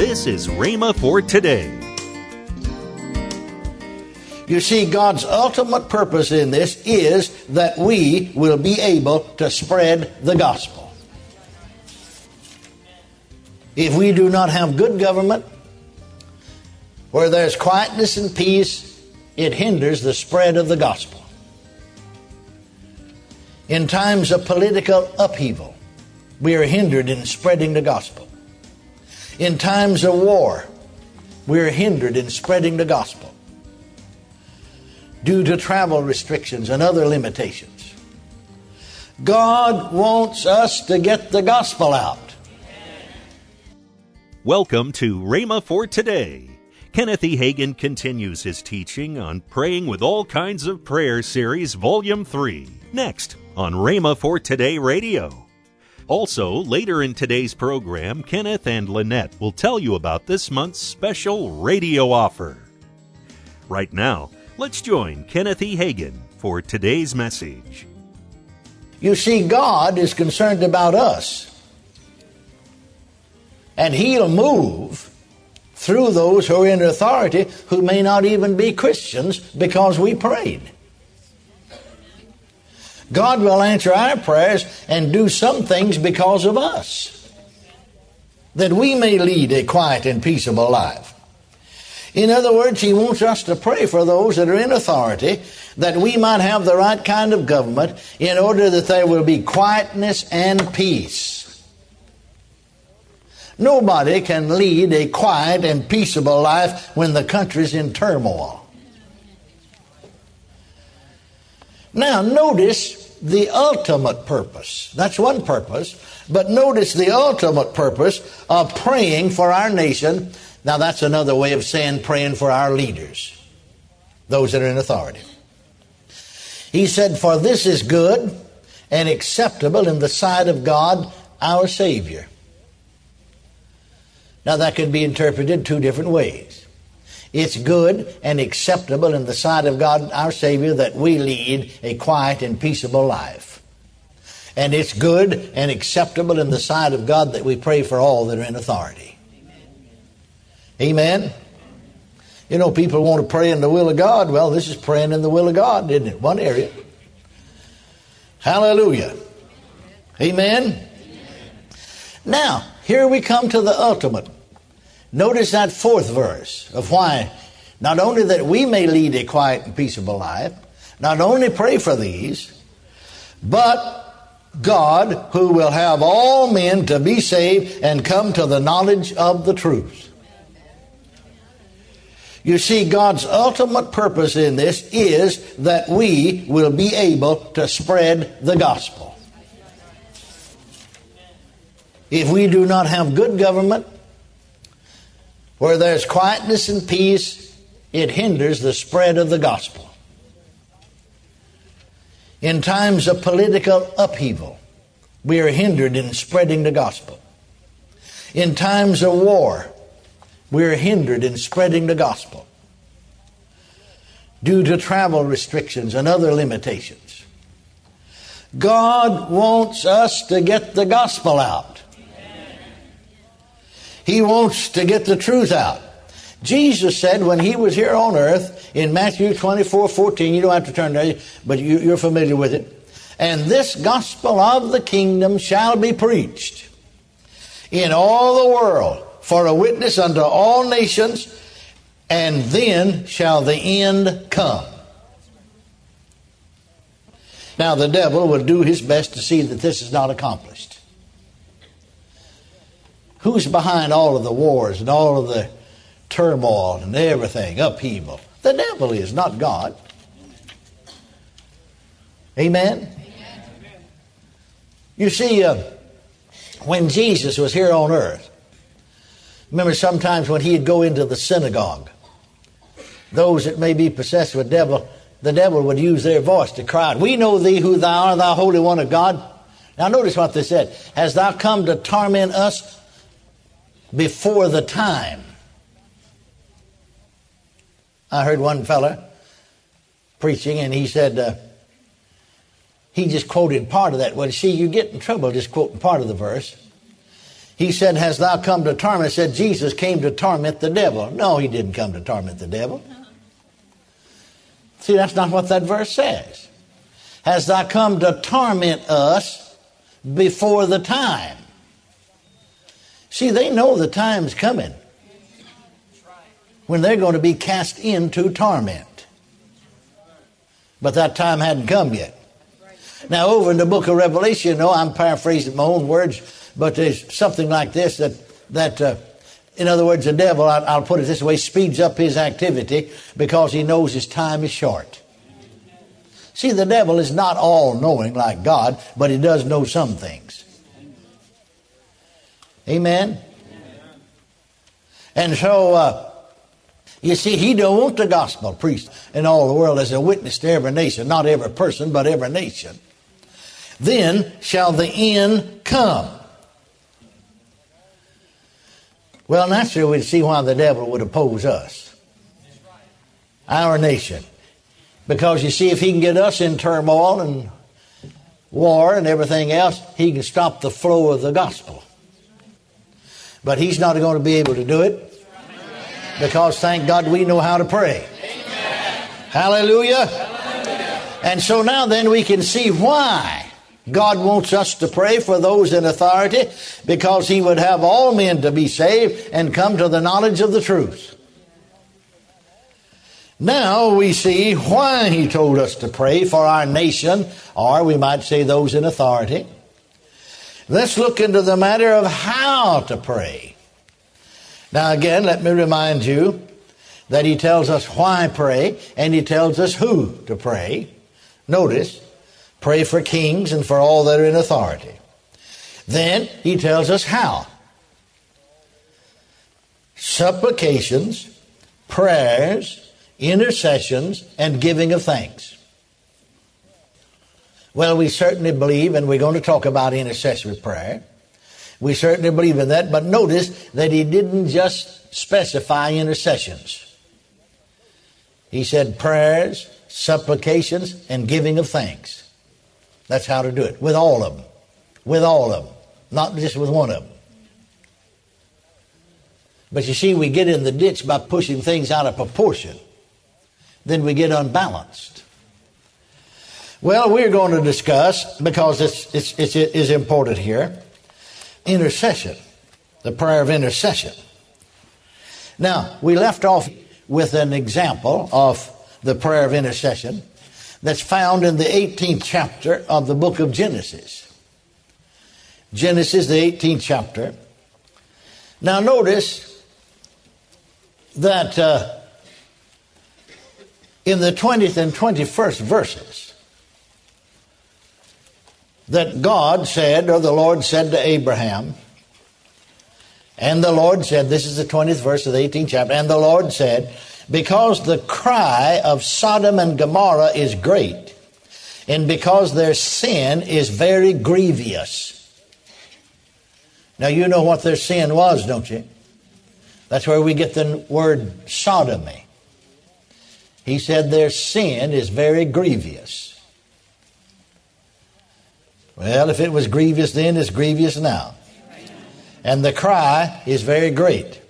This is Rhema for today. You see, God's ultimate purpose in this is that we will be able to spread the gospel. If we do not have good government, where there's quietness and peace, it hinders the spread of the gospel. In times of political upheaval, we are hindered in spreading the gospel. In times of war, we are hindered in spreading the gospel due to travel restrictions and other limitations. God wants us to get the gospel out. Welcome to Rhema for today. Kenneth E. Hagin continues his teaching on Praying with All Kinds of Prayer series, Volume 3, next on Rhema for Today Radio. Also, later in today's program, Kenneth and Lynette will tell you about this month's special radio offer. Right now, let's join Kenneth E. Hagin for today's message. You see, God is concerned about us. And He'll move through those who are in authority who may not even be Christians because we prayed. God will answer our prayers and do some things because of us, that we may lead a quiet and peaceable life. In other words, He wants us to pray for those that are in authority, that we might have the right kind of government in order that there will be quietness and peace. Nobody can lead a quiet and peaceable life when the country's in turmoil. Now, notice the ultimate purpose. That's one purpose. But notice the ultimate purpose of praying for our nation. Now, that's another way of saying praying for our leaders, those that are in authority. He said, For this is good and acceptable in the sight of God our Savior. Now, that could be interpreted two different ways. It's good and acceptable in the sight of God our Savior that we lead a quiet and peaceable life. And it's good and acceptable in the sight of God that we pray for all that are in authority. Amen. You know, people want to pray in the will of God. Well, this is praying in the will of God, isn't it? One area. Hallelujah. Amen. Now, here we come to the ultimate Notice that fourth verse of why not only that we may lead a quiet and peaceable life, not only pray for these, but God who will have all men to be saved and come to the knowledge of the truth. You see, God's ultimate purpose in this is that we will be able to spread the gospel. If we do not have good government, where there's quietness and peace, it hinders the spread of the gospel. In times of political upheaval, we are hindered in spreading the gospel. In times of war, we are hindered in spreading the gospel due to travel restrictions and other limitations. God wants us to get the gospel out. He wants to get the truth out. Jesus said when he was here on earth in Matthew 24 14, you don't have to turn there, but you, are familiar with it. And this gospel of the kingdom shall be preached in all the world for a witness unto all nations, and then shall the end come. Now, the devil will do his best to see that this is not accomplished. Who's behind all of the wars and all of the turmoil and everything, upheaval? The devil is, not God. Amen? You see, uh, when Jesus was here on earth, remember sometimes when he'd go into the synagogue, those that may be possessed with devil, the devil would use their voice to cry out, We know thee who thou art, thou Holy One of God. Now notice what they said. Has thou come to torment us before the time. I heard one fella preaching, and he said, uh, he just quoted part of that. Well, see, you get in trouble just quoting part of the verse. he said, Has thou come to torment? said, Jesus came to torment the devil. No, he didn't come to torment the devil. See, that's not what that verse says. Has thou come to torment us before the time? See, they know the time's coming when they're going to be cast into torment. But that time hadn't come yet. Now, over in the book of Revelation, you know, I'm paraphrasing my own words but there's something like this that, that uh, in other words, the devil, I, I'll put it this way, speeds up his activity because he knows his time is short. See, the devil is not all knowing like God, but he does know some things. Amen? And so, uh, you see, he don't want the gospel preached in all the world as a witness to every nation, not every person, but every nation. Then shall the end come. Well, naturally, we'd see why the devil would oppose us, our nation. Because you see, if he can get us in turmoil and war and everything else, he can stop the flow of the gospel. But he's not going to be able to do it because, thank God, we know how to pray. Hallelujah. And so now then we can see why God wants us to pray for those in authority because He would have all men to be saved and come to the knowledge of the truth. Now we see why He told us to pray for our nation, or we might say those in authority. Let's look into the matter of how to pray. Now, again, let me remind you that He tells us why pray and He tells us who to pray. Notice, Pray for kings and for all that are in authority. Then he tells us how. Supplications, prayers, intercessions, and giving of thanks. Well, we certainly believe, and we're going to talk about intercessory prayer. We certainly believe in that, but notice that he didn't just specify intercessions. He said prayers, supplications, and giving of thanks. That's how to do it. With all of them. With all of them. Not just with one of them. But you see, we get in the ditch by pushing things out of proportion. Then we get unbalanced. Well, we're going to discuss, because it's, it's, it's, it is important here, intercession, the prayer of intercession. Now, we left off with an example of the prayer of intercession that's found in the 18th chapter of the book of Genesis. Genesis, the 18th chapter. Now, notice that uh, in the 20th and 21st verses, that God said, or the Lord said to Abraham, and the Lord said, this is the 20th verse of the 18th chapter, and the Lord said, because the cry of Sodom and Gomorrah is great, and because their sin is very grievous. Now, you know what their sin was, don't you? That's where we get the word sodomy. He said their sin is very grievous. Well, if it was grievous then, it's grievous now. And the cry is very great.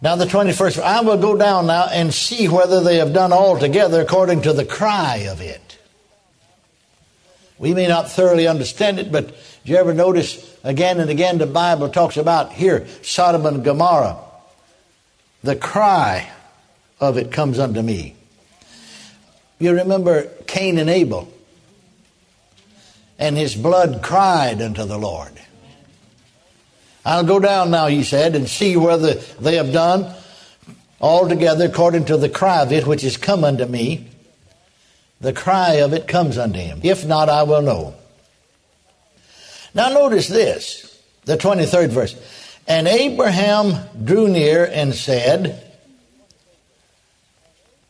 Now, the 21st, I will go down now and see whether they have done altogether according to the cry of it. We may not thoroughly understand it, but do you ever notice again and again the Bible talks about here Sodom and Gomorrah? The cry of it comes unto me. You remember Cain and Abel, and his blood cried unto the Lord. I'll go down now, he said, and see whether they have done altogether according to the cry of it which is come unto me. The cry of it comes unto him. If not, I will know. Now notice this, the 23rd verse. And Abraham drew near and said,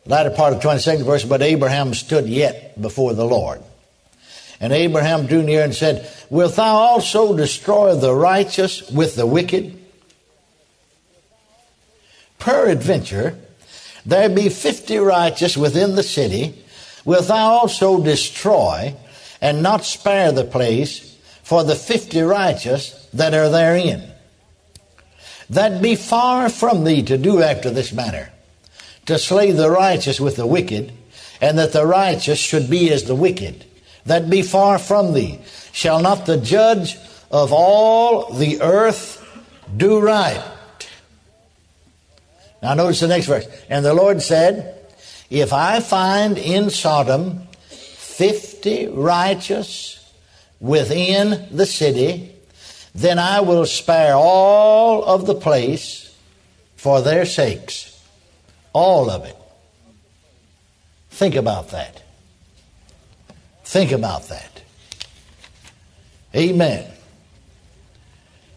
latter part of the 22nd verse, but Abraham stood yet before the Lord. And Abraham drew near and said, Wilt thou also destroy the righteous with the wicked? Peradventure, there be fifty righteous within the city. Wilt thou also destroy and not spare the place for the fifty righteous that are therein. That be far from thee to do after this manner, to slay the righteous with the wicked, and that the righteous should be as the wicked. That be far from thee. Shall not the judge of all the earth do right? Now notice the next verse. And the Lord said, If I find in Sodom fifty righteous within the city, then I will spare all of the place for their sakes. All of it. Think about that. Think about that. Amen.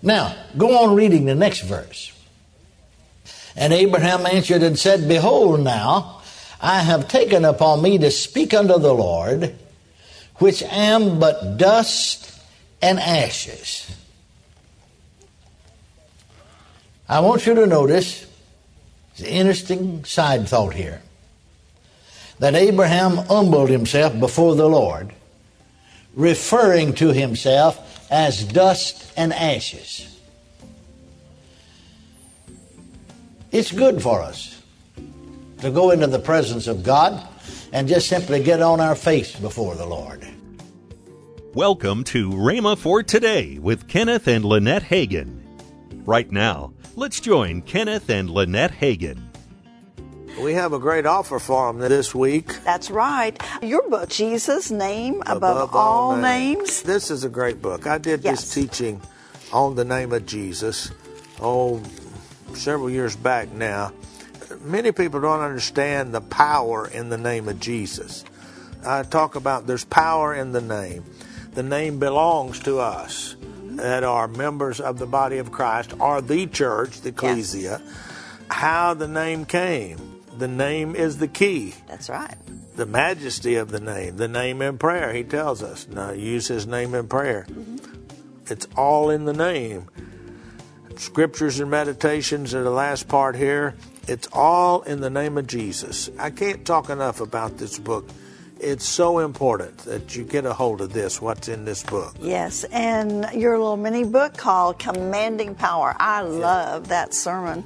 Now, go on reading the next verse. And Abraham answered and said, Behold, now I have taken upon me to speak unto the Lord, which am but dust and ashes. I want you to notice, it's an interesting side thought here, that Abraham humbled himself before the Lord, referring to himself as dust and ashes. It's good for us to go into the presence of God and just simply get on our face before the Lord. Welcome to Rhema for Today with Kenneth and Lynette Hagin. Right now, let's join Kenneth and Lynette Hagin. We have a great offer for them this week. That's right. Your book, Jesus' Name Above, all, names. This is a great book. I did Yes. this teaching on the name of Jesus, oh, several years back now. Many people don't understand the power in the name of Jesus. I talk about there's power in the name. The name belongs to us that are members of the body of Christ, are the church, the ecclesia. How the name came. The name is the key That's right. the majesty of the name, the name in prayer. He tells us, now use his name in prayer. Mm-hmm. It's all in the name. Scriptures and meditations are the last part here. It's all in the name of Jesus. I can't talk enough about this book. It's so important that you get a hold of this, what's in this book. Yes, and your little mini book called Commanding Power. I love that sermon.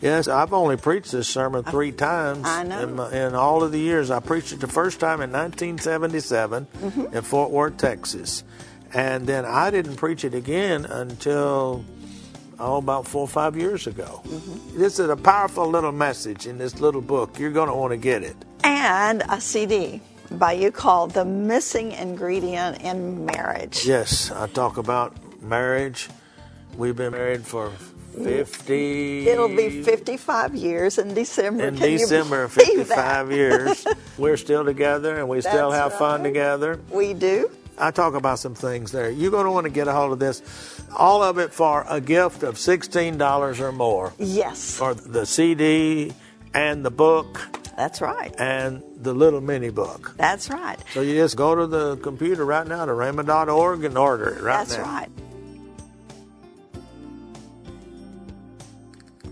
Yes, I've only preached this sermon three times. I know. In, my, in all of the years, I preached it the first time in 1977 Mm-hmm. in Fort Worth, Texas, and then I didn't preach it again until oh, about four or five years ago. Mm-hmm. This is a powerful little message in this little book. You're going to want to get it. And a CD by you called The Missing Ingredient in Marriage. Yes, I talk about marriage. We've been married for 50. It'll be 55 years in December. in Can December, believe 55 that? years. We're still together and we still That's have fun together. We do. I talk about some things there. You're going to want to get a hold of this. All of it for a gift of $16 or more Yes, for the CD and the book that's right. and the little mini book. That's right. So you just go to the computer right now to rhema.org and order it right That's now. right.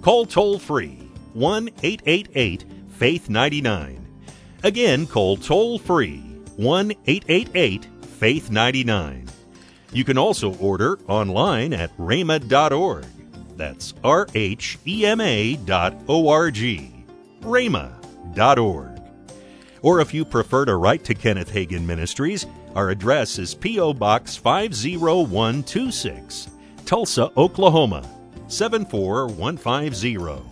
Call toll free 1 888 Faith 99. Again, call toll free 1 888 Faith 99. You can also order online at rhema.org. That's R H E M A dot O R G. rhema.org. Or if you prefer to write to Kenneth Hagin Ministries, our address is P.O. Box 50126, Tulsa, Oklahoma 74150.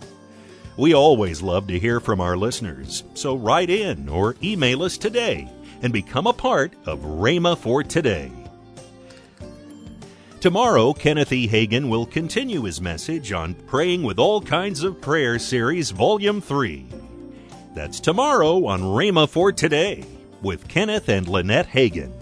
We always love to hear from our listeners, so write in or email us today and become a part of Rhema for Today. Tomorrow, Kenneth E. Hagin will continue his message on Praying with All Kinds of Prayer Series, Volume 3. That's tomorrow on Rhema for Today with Kenneth and Lynette Hagin.